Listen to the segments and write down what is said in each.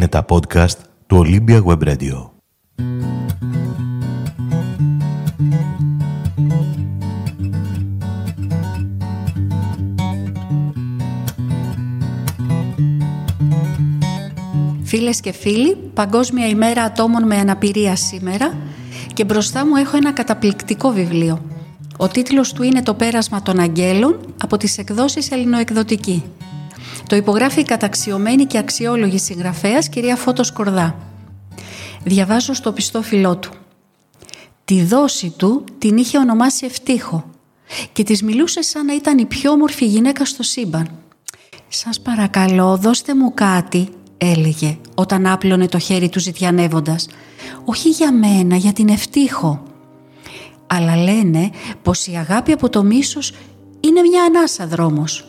Είναι τα podcast του Olympia Web Radio. Φίλες και φίλοι, Παγκόσμια ημέρα ατόμων με αναπηρία σήμερα και μπροστά μου έχω ένα καταπληκτικό βιβλίο. Ο τίτλος του είναι «Το πέρασμα των αγγέλων» από τις εκδόσεις Ελληνοεκδοτική. Το υπογράφει η καταξιωμένη και αξιόλογη συγγραφέας κυρία Φώτος Σκορδά. Διαβάζω στο πιστό φιλό του. Τη δόση του την είχε ονομάσει Ευτύχο και της μιλούσε σαν να ήταν η πιο όμορφη γυναίκα στο σύμπαν. «Σας παρακαλώ, δώστε μου κάτι», έλεγε όταν άπλωνε το χέρι του ζητιανεύοντας. «Όχι για μένα, για την Ευτύχο». Αλλά λένε πως η αγάπη από το μίσος είναι μια ανάσα δρόμος.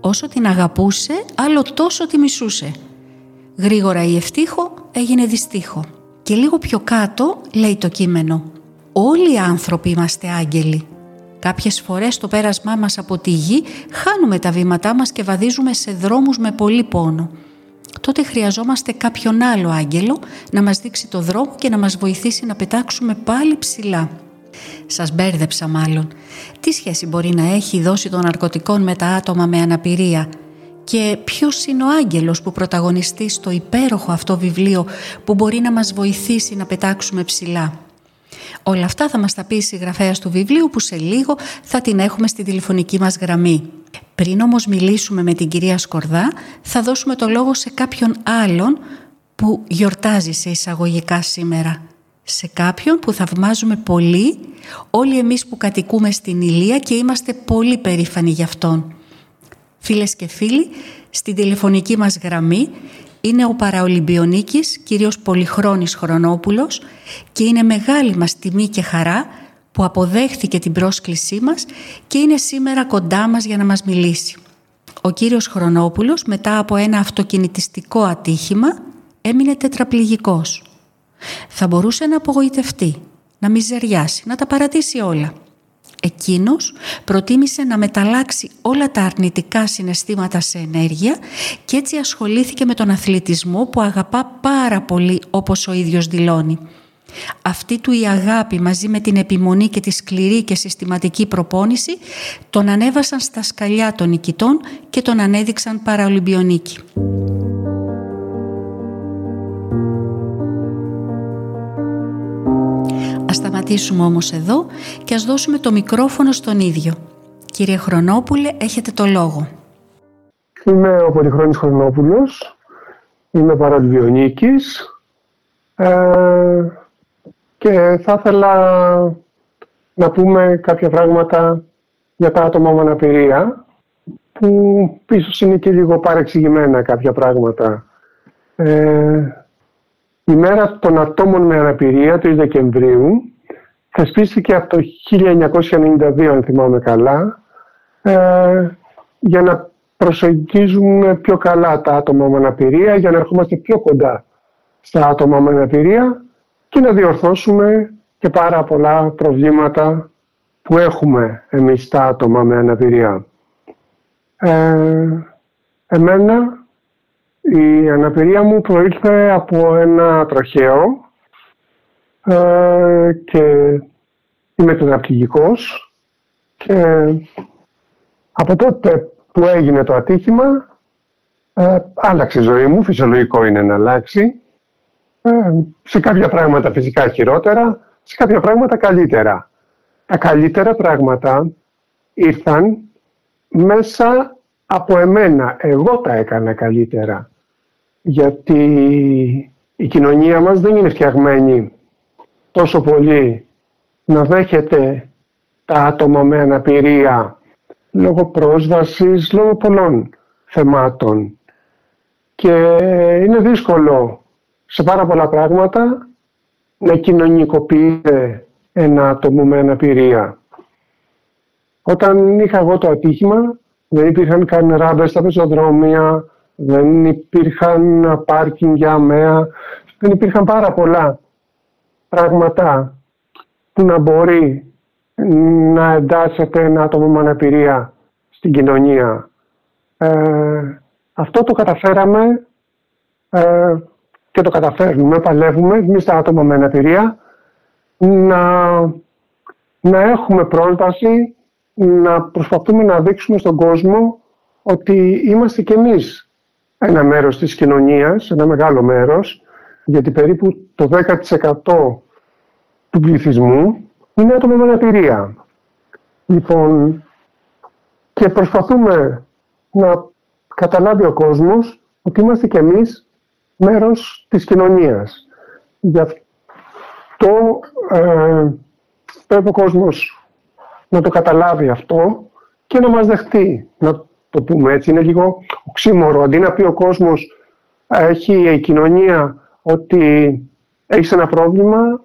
Όσο την αγαπούσε, άλλο τόσο τη μισούσε. Γρήγορα η Ευτύχο έγινε δυστύχο. Και λίγο πιο κάτω λέει το κείμενο «Όλοι οι άνθρωποι είμαστε άγγελοι». Κάποιες φορές στο πέρασμά μας από τη γη χάνουμε τα βήματά μας και βαδίζουμε σε δρόμους με πολύ πόνο. Τότε χρειαζόμαστε κάποιον άλλο άγγελο να μας δείξει το δρόμο και να μας βοηθήσει να πετάξουμε πάλι ψηλά. Σας μπέρδεψα μάλλον. Τι σχέση μπορεί να έχει η δόση των ναρκωτικών με τα άτομα με αναπηρία; Και ποιος είναι ο άγγελος που πρωταγωνιστεί στο υπέροχο αυτό βιβλίο που μπορεί να μας βοηθήσει να πετάξουμε ψηλά; Όλα αυτά θα μας τα πει η συγγραφέας του βιβλίου που σε λίγο θα την έχουμε στη τηλεφωνική μας γραμμή. Πριν όμως μιλήσουμε με την κυρία Σκορδά θα δώσουμε το λόγο σε κάποιον άλλον που γιορτάζει σε εισαγωγικά σήμερα σε κάποιον που θαυμάζουμε πολύ όλοι εμείς που κατοικούμε στην Ηλία και είμαστε πολύ περήφανοι γι' αυτόν. Φίλες και φίλοι, στην τηλεφωνική μας γραμμή είναι ο Παραολυμπιονίκης, κύριος Πολυχρόνης Χρονόπουλος και είναι μεγάλη μας τιμή και χαρά που αποδέχθηκε την πρόσκλησή μας και είναι σήμερα κοντά μας για να μας μιλήσει. Ο κύριος Χρονόπουλος μετά από ένα αυτοκινητιστικό ατύχημα έμεινε τετραπληγικός. Θα μπορούσε να απογοητευτεί, να μιζεριάσει, να τα παρατήσει όλα. Εκείνος προτίμησε να μεταλλάξει όλα τα αρνητικά συναισθήματα σε ενέργεια και έτσι ασχολήθηκε με τον αθλητισμό που αγαπά πάρα πολύ όπως ο ίδιος δηλώνει. Αυτή του η αγάπη μαζί με την επιμονή και τη σκληρή και συστηματική προπόνηση τον ανέβασαν στα σκαλιά των νικητών και τον ανέδειξαν παραολυμπιονίκη. Σταματήσουμε όμως εδώ και ας δώσουμε το μικρόφωνο στον ίδιο. Κύριε Χρονόπουλε, έχετε το λόγο. Είμαι ο Πολυχρόνης Χρονόπουλος, είμαι παραλβιονίκης ε, και θα ήθελα να πούμε κάποια πράγματα για τα άτομα με αναπηρία που πίσω είναι και λίγο παρεξηγημένα κάποια πράγματα. Ε, η μέρα των ατόμων με αναπηρία, 3 Δεκεμβρίου, θεσπίστηκε από το 1992, αν θυμάμαι καλά, ε, για να προσεγγίζουμε πιο καλά τα άτομα με αναπηρία, για να ερχόμαστε πιο κοντά στα άτομα με αναπηρία και να διορθώσουμε και πάρα πολλά προβλήματα που έχουμε εμείς τα άτομα με αναπηρία. Ε, εμένα η αναπηρία μου προήλθε από ένα τροχαίο ε, και είμαι τετραπληγικός και από τότε που έγινε το ατύχημα ε, άλλαξε η ζωή μου, φυσιολογικό είναι να αλλάξει ε, σε κάποια πράγματα φυσικά χειρότερα, σε κάποια πράγματα καλύτερα. Τα καλύτερα πράγματα ήρθαν μέσα από εμένα. Εγώ τα έκανα καλύτερα. Γιατί η κοινωνία μας δεν είναι φτιαγμένη τόσο πολύ να δέχεται τα άτομα με αναπηρία λόγω πρόσβασης, λόγω πολλών θεμάτων. Και είναι δύσκολο σε πάρα πολλά πράγματα να κοινωνικοποιείται ένα άτομο με αναπηρία. Όταν είχα εγώ το ατύχημα, δεν υπήρχαν καν ράμπες στα πεζοδρόμια, δεν υπήρχαν πάρκινγκ για αμαία, δεν υπήρχαν πάρα πολλά πράγματα που να μπορεί να εντάσσεται ένα άτομο με αναπηρία στην κοινωνία. Ε, αυτό το καταφέραμε ε, και το καταφέρνουμε, παλεύουμε εμείς τα άτομα με αναπηρία να, να έχουμε πρόσβαση, να προσπαθούμε να δείξουμε στον κόσμο ότι είμαστε κι εμείς ένα μέρος της κοινωνίας, ένα μεγάλο μέρος, γιατί περίπου το 10% του πληθυσμού είναι άτομα με αναπηρία. Λοιπόν, και προσπαθούμε να καταλάβει ο κόσμος ότι είμαστε κι εμείς μέρος της κοινωνίας. Γι' αυτό ε, πρέπει ο κόσμος να το καταλάβει αυτό και να μας δεχτεί, να το πούμε έτσι. Είναι λίγο οξύμορο. Αντί να πει ο κόσμος έχει η κοινωνία ότι έχεις ένα πρόβλημα,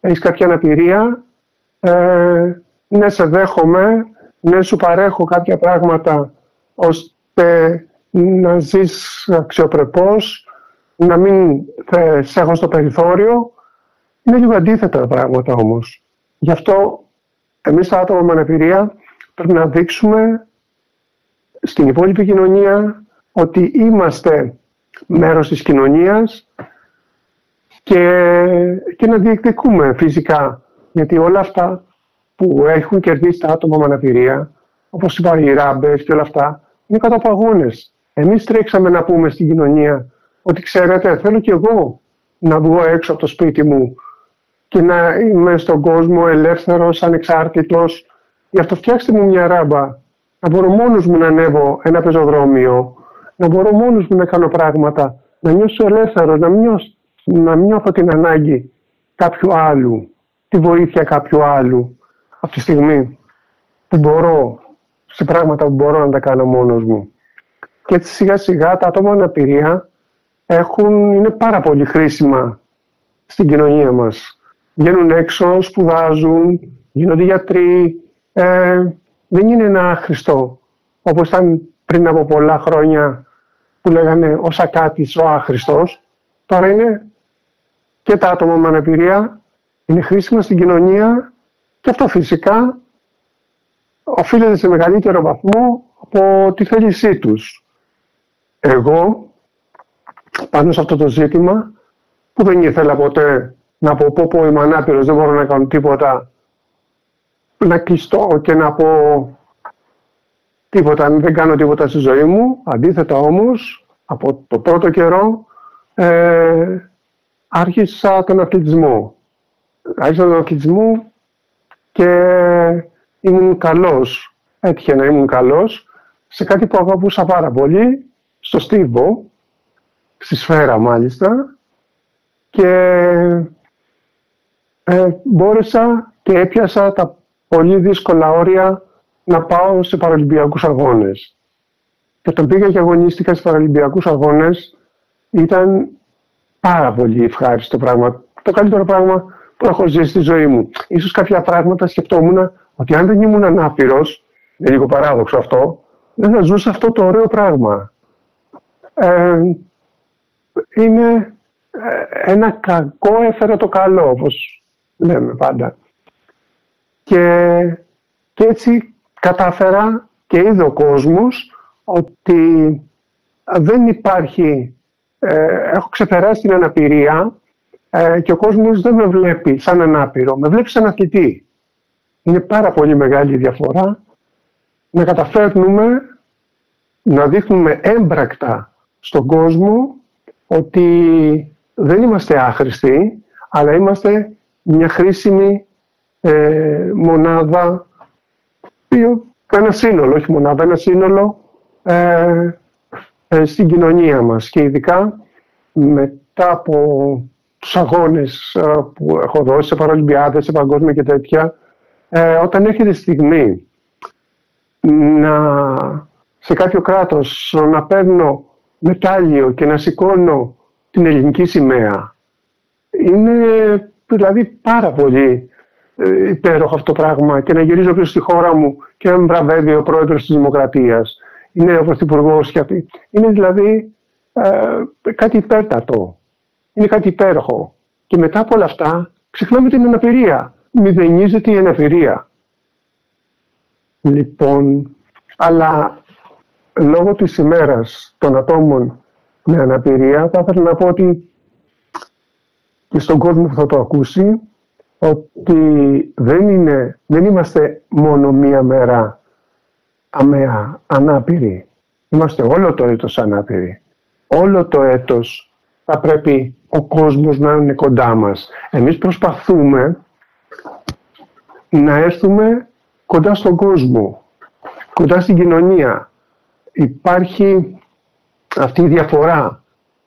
έχεις κάποια αναπηρία, ε, ναι σε δέχομαι, ναι σου παρέχω κάποια πράγματα ώστε να ζεις αξιοπρεπώς, να μην σε έχω στο περιθώριο. Είναι λίγο αντίθετα τα πράγματα όμως. Γι' αυτό εμείς τα άτομα με αναπηρία πρέπει να δείξουμε στην υπόλοιπη κοινωνία ότι είμαστε μέρος της κοινωνίας και, και να διεκδικούμε φυσικά. Γιατί όλα αυτά που έχουν κερδίσει τα άτομα με αναπηρία, όπως είπα οι ράμπες και όλα αυτά, είναι κάτω από αγώνες. Εμείς τρέξαμε να πούμε στην κοινωνία ότι ξέρετε, θέλω κι εγώ να βγω έξω από το σπίτι μου και να είμαι στον κόσμο ελεύθερος, ανεξάρτητος. Γι' αυτό φτιάξτε μου μια ράμπα. Να μπορώ μόνος μου να ανέβω ένα πεζοδρόμιο, να μπορώ μόνος μου να κάνω πράγματα, να νιώσω ελεύθερος, να, νιώσω, να νιώθω την ανάγκη κάποιου άλλου, τη βοήθεια κάποιου άλλου από τη στιγμή που μπορώ, σε πράγματα που μπορώ να τα κάνω μόνος μου. Και έτσι σιγά σιγά τα άτομα αναπηρία έχουν, είναι πάρα πολύ χρήσιμα στην κοινωνία μας. Βγαίνουν έξω, σπουδάζουν, γίνονται γιατροί. Ε, δεν είναι ένα άχρηστο, όπως ήταν πριν από πολλά χρόνια που λέγανε όσα κάτι ο άχρηστος. Τώρα είναι και τα άτομα με αναπηρία, είναι χρήσιμα στην κοινωνία και αυτό φυσικά οφείλεται σε μεγαλύτερο βαθμό από τη θέλησή τους. Εγώ, πάνω σε αυτό το ζήτημα, που δεν ήθελα ποτέ να πω πω πω είμαι ανάπηρος, δεν μπορώ να κάνω τίποτα, να κλειστώ και να πω τίποτα, δεν κάνω τίποτα στη ζωή μου. Αντίθετα όμως, από το πρώτο καιρό, ε, άρχισα τον αθλητισμό. Άρχισα τον αθλητισμό και ήμουν καλός. Έτυχε να ήμουν καλός σε κάτι που αγαπούσα πάρα πολύ, στο στίβο, στη σφαίρα μάλιστα, και ε, μπόρεσα και έπιασα τα πολύ δύσκολα όρια να πάω σε παραλυμπιακούς αγώνες. Και όταν πήγα και αγωνίστηκα σε παραλυμπιακούς αγώνες ήταν πάρα πολύ ευχάριστο πράγμα. Το καλύτερο πράγμα που έχω ζήσει στη ζωή μου. Ίσως κάποια πράγματα σκεφτόμουν ότι αν δεν ήμουν ανάπηρος, είναι λίγο παράδοξο αυτό, δεν θα ζούσα αυτό το ωραίο πράγμα. Ε, είναι ε, ένα κακό έφερε το καλό, όπως λέμε πάντα. Και, και έτσι κατάφερα και είδε ο κόσμος ότι δεν υπάρχει, ε, έχω ξεπεράσει την αναπηρία ε, και ο κόσμος δεν με βλέπει σαν ανάπηρο, με βλέπει σαν αθλητή. Είναι πάρα πολύ μεγάλη διαφορά να καταφέρνουμε να δείχνουμε έμπρακτα στον κόσμο ότι δεν είμαστε άχρηστοι, αλλά είμαστε μια χρήσιμη ε, μονάδα, ένα σύνολο, όχι μονάδα, ένα σύνολο ε, ε, στην κοινωνία μας και ειδικά μετά από τους αγώνες ε, που έχω δώσει σε παρολυμπιάδες, σε παγκόσμια και τέτοια, όταν έρχεται η στιγμή να, σε κάποιο κράτος να παίρνω μετάλλιο και να σηκώνω την ελληνική σημαία, είναι δηλαδή πάρα πολύ ε, υπέροχο αυτό το πράγμα και να γυρίζω πίσω στη χώρα μου και να με βραβεύει ο πρόεδρος της Δημοκρατίας. Είναι ο πρωθυπουργός και Είναι δηλαδή ε, κάτι υπέρτατο. Είναι κάτι υπέροχο. Και μετά από όλα αυτά ξεχνάμε την αναπηρία. Μηδενίζεται η αναπηρία. Λοιπόν, αλλά λόγω της ημέρας των ατόμων με αναπηρία θα ήθελα να πω ότι και στον κόσμο που θα το ακούσει ότι δεν, είναι, δεν είμαστε μόνο μία μέρα αμαία ανάπηροι. Είμαστε όλο το έτος ανάπηροι. Όλο το έτος θα πρέπει ο κόσμος να είναι κοντά μας. Εμείς προσπαθούμε να έρθουμε κοντά στον κόσμο, κοντά στην κοινωνία. Υπάρχει αυτή η διαφορά.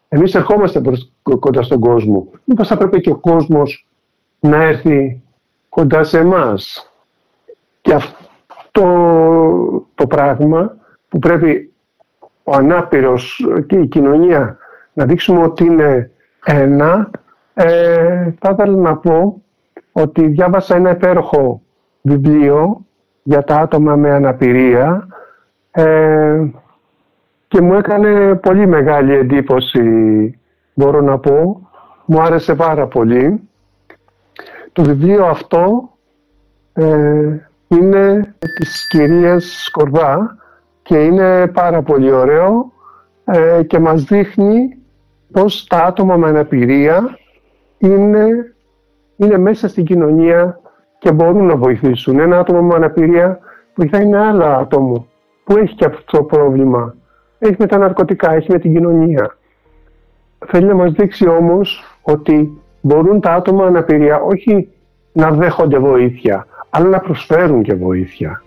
Εμείς ερχόμαστε κοντά στον κόσμο. Μήπως θα πρέπει και ο κόσμος να έρθει κοντά σε εμάς. Και αυτό το πράγμα που πρέπει ο ανάπηρος και η κοινωνία να δείξουμε ότι είναι ένα, ε, θα ήθελα να πω ότι διάβασα ένα υπέροχο βιβλίο για τα άτομα με αναπηρία ε, και μου έκανε πολύ μεγάλη εντύπωση, μπορώ να πω. Μου άρεσε πάρα πολύ. Το βιβλίο αυτό ε, είναι της κυρίας Σκορδά και είναι πάρα πολύ ωραίο ε, και μας δείχνει πως τα άτομα με αναπηρία είναι, είναι μέσα στην κοινωνία και μπορούν να βοηθήσουν. Ένα άτομο με αναπηρία βοηθάει ένα άλλο άτομο που έχει και αυτό το πρόβλημα. Έχει με τα ναρκωτικά, έχει με την κοινωνία. Θέλει να μας δείξει όμως ότι μπορούν τα άτομα αναπηρία όχι να δέχονται βοήθεια, αλλά να προσφέρουν και βοήθεια.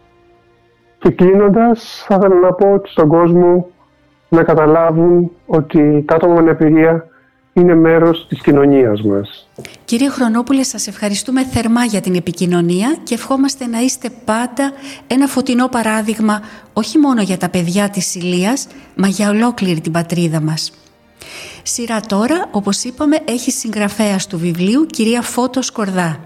Και κλείνοντας, θα ήθελα να πω ότι στον κόσμο να καταλάβουν ότι τα άτομα με αναπηρία είναι μέρος της κοινωνίας μας. Κύριε Χρονόπουλε, σας ευχαριστούμε θερμά για την επικοινωνία και ευχόμαστε να είστε πάντα ένα φωτεινό παράδειγμα όχι μόνο για τα παιδιά της Ηλίας, μα για ολόκληρη την πατρίδα μας. Σειρά τώρα, όπως είπαμε, έχει συγγραφέα του βιβλίου κυρία Φώτος Σκορδά.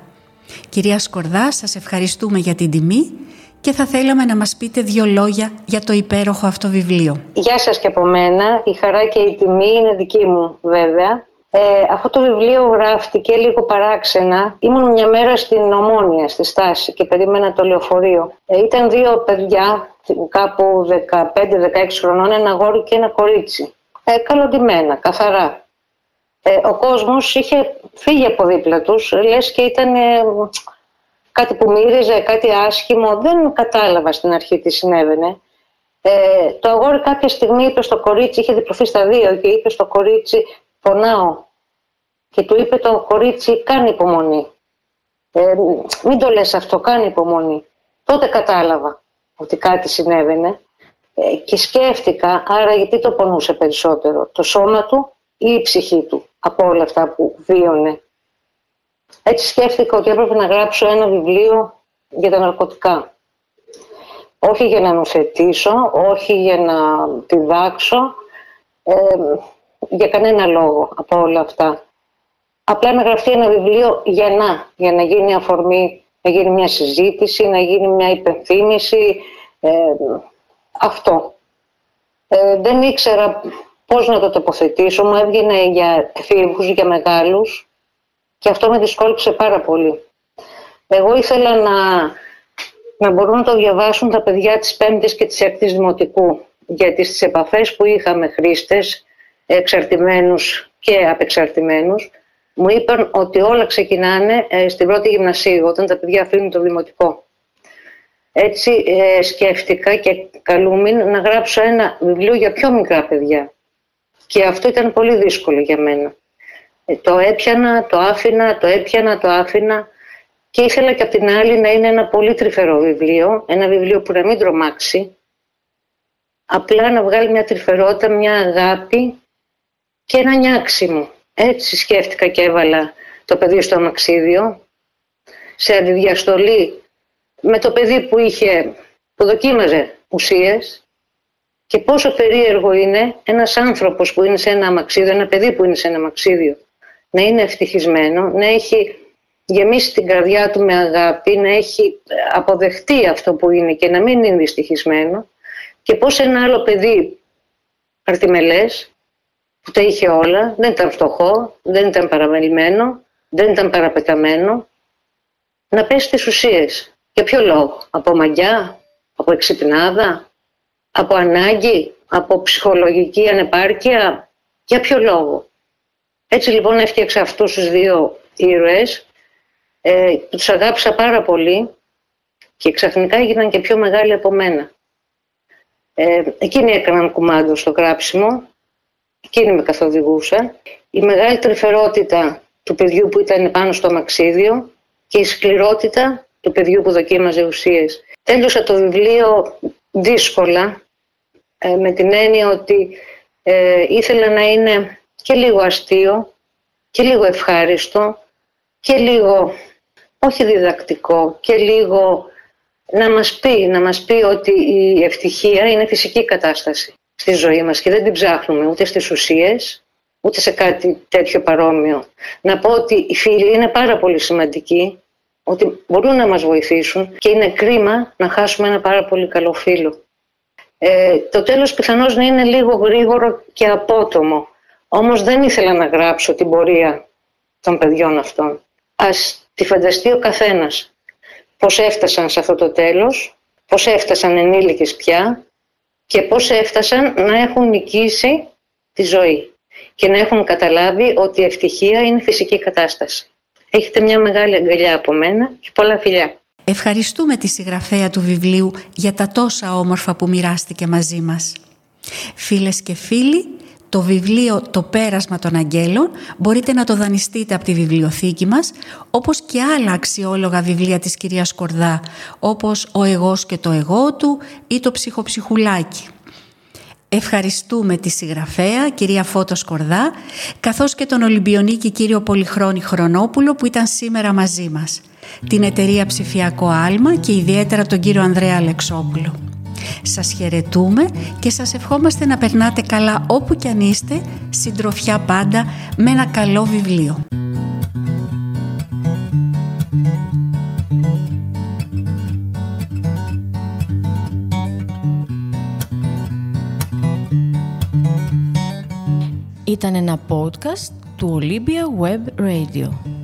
Κυρία Σκορδά, σας ευχαριστούμε για την τιμή και θα θέλαμε να μας πείτε δύο λόγια για το υπέροχο αυτό βιβλίο. Γεια σας και από μένα. Η χαρά και η τιμή είναι δική μου βέβαια. Ε, αυτό το βιβλίο γράφτηκε λίγο παράξενα. Ήμουν μια μέρα στην Ομόνια, στη Στάση και περίμενα το λεωφορείο. Ε, ήταν δύο παιδιά, κάπου 15-16 χρονών, ένα γόρι και ένα κορίτσι. Ε, καλοντημένα, καθαρά. Ε, ο κόσμος είχε φύγει από δίπλα τους, λες και ήταν κάτι που μύριζε, κάτι άσχημο. Δεν κατάλαβα στην αρχή τι συνέβαινε. Ε, το αγόρι κάποια στιγμή είπε στο κορίτσι, είχε διπλωθεί στα δύο και είπε στο κορίτσι πονάω. Και του είπε το κορίτσι κάνει υπομονή. Ε, μην το λες αυτό, κάνει υπομονή. Τότε κατάλαβα ότι κάτι συνέβαινε ε, και σκέφτηκα άρα γιατί το πονούσε περισσότερο, το σώμα του ή η ψυχή του από όλα αυτά που βίωνε έτσι σκέφτηκα ότι έπρεπε να γράψω ένα βιβλίο για τα ναρκωτικά. Όχι για να νουθετήσω, όχι για να διδάξω, ε, για κανένα λόγο από όλα αυτά. Απλά να γραφτεί ένα βιβλίο για να, για να γίνει αφορμή, να γίνει μια συζήτηση, να γίνει μια υπενθύμηση, ε, αυτό. Ε, δεν ήξερα πώς να το τοποθετήσω, μου έβγαινε για φίλους, για μεγάλους, και αυτό με δυσκόλυψε πάρα πολύ. Εγώ ήθελα να, να μπορούν να το διαβάσουν τα παιδιά της πέμπτης και της έκτης δημοτικού, γιατί στις επαφές που είχαμε χρήστες, εξαρτημένους και απεξαρτημένους, μου είπαν ότι όλα ξεκινάνε ε, στην πρώτη γυμνασίου, όταν τα παιδιά αφήνουν το δημοτικό. Έτσι ε, σκέφτηκα και καλούμην να γράψω ένα βιβλίο για πιο μικρά παιδιά. Και αυτό ήταν πολύ δύσκολο για μένα. Ε, το έπιανα, το άφηνα, το έπιανα, το άφηνα και ήθελα και απ' την άλλη να είναι ένα πολύ τρυφερό βιβλίο, ένα βιβλίο που να μην τρομάξει, απλά να βγάλει μια τρυφερότητα, μια αγάπη και ένα νιάξιμο. Έτσι σκέφτηκα και έβαλα το παιδί στο αμαξίδιο, σε αντιδιαστολή με το παιδί που είχε, που δοκίμαζε ουσίες και πόσο περίεργο είναι ένας άνθρωπος που είναι σε ένα αμαξίδιο, ένα παιδί που είναι σε ένα αμαξίδιο να είναι ευτυχισμένο, να έχει γεμίσει την καρδιά του με αγάπη, να έχει αποδεχτεί αυτό που είναι και να μην είναι δυστυχισμένο και πώς ένα άλλο παιδί αρτιμελές που τα είχε όλα, δεν ήταν φτωχό, δεν ήταν παραμελημένο, δεν ήταν παραπεταμένο, να πέσει στις ουσίες. Για ποιο λόγο, από μαγιά, από εξυπνάδα, από ανάγκη, από ψυχολογική ανεπάρκεια, για ποιο λόγο; Έτσι λοιπόν έφτιαξα αυτούς τους δύο ήρωες, ε, τους αγάπησα πάρα πολύ και ξαφνικά έγιναν και πιο μεγάλοι από μένα. Ε, εκείνοι έκαναν κουμάντο στο γράψιμο, εκείνοι με καθοδηγούσαν. Η μεγάλη τρυφερότητα του παιδιού που ήταν πάνω στο αμαξίδιο και η σκληρότητα του παιδιού που δοκίμαζε ουσίες. Τέλειωσα το βιβλίο δύσκολα, ε, με την έννοια ότι ε, ήθελα να είναι και λίγο αστείο και λίγο ευχάριστο και λίγο, όχι διδακτικό, και λίγο να μας πει, να μας πει ότι η ευτυχία είναι φυσική κατάσταση στη ζωή μας και δεν την ψάχνουμε ούτε στις ουσίες, ούτε σε κάτι τέτοιο παρόμοιο. Να πω ότι οι φίλοι είναι πάρα πολύ σημαντικοί, ότι μπορούν να μας βοηθήσουν και είναι κρίμα να χάσουμε ένα πάρα πολύ καλό φίλο. Ε, το τέλος πιθανώς να είναι λίγο γρήγορο και απότομο, όμως δεν ήθελα να γράψω την πορεία των παιδιών αυτών. Ας τη φανταστεί ο καθένας πώς έφτασαν σε αυτό το τέλος, πώς έφτασαν ενήλικες πια και πώς έφτασαν να έχουν νικήσει τη ζωή και να έχουν καταλάβει ότι η ευτυχία είναι φυσική κατάσταση. Έχετε μια μεγάλη αγκαλιά από μένα και πολλά φιλιά. Ευχαριστούμε τη συγγραφέα του βιβλίου για τα τόσα όμορφα που μοιράστηκε μαζί μας. Φίλες και φίλοι, το βιβλίο «Το πέρασμα των αγγέλων» μπορείτε να το δανειστείτε από τη βιβλιοθήκη μας, όπως και άλλα αξιόλογα βιβλία της κυρίας Κορδά, όπως «Ο εγώς και το εγώ του» ή «Το ψυχοψυχουλάκι». Ευχαριστούμε τη συγγραφέα, κυρία Φώτο Σκορδά, καθώς και τον Ολυμπιονίκη κύριο Πολυχρόνη Χρονόπουλο που ήταν σήμερα μαζί μας, την εταιρεία Ψηφιακό Άλμα και ιδιαίτερα τον κύριο Ανδρέα Αλεξόπουλο. Σας χαιρετούμε και σας ευχόμαστε να περνάτε καλά όπου κι αν είστε, συντροφιά πάντα με ένα καλό βιβλίο. Ήταν ένα podcast του Olympia Web Radio.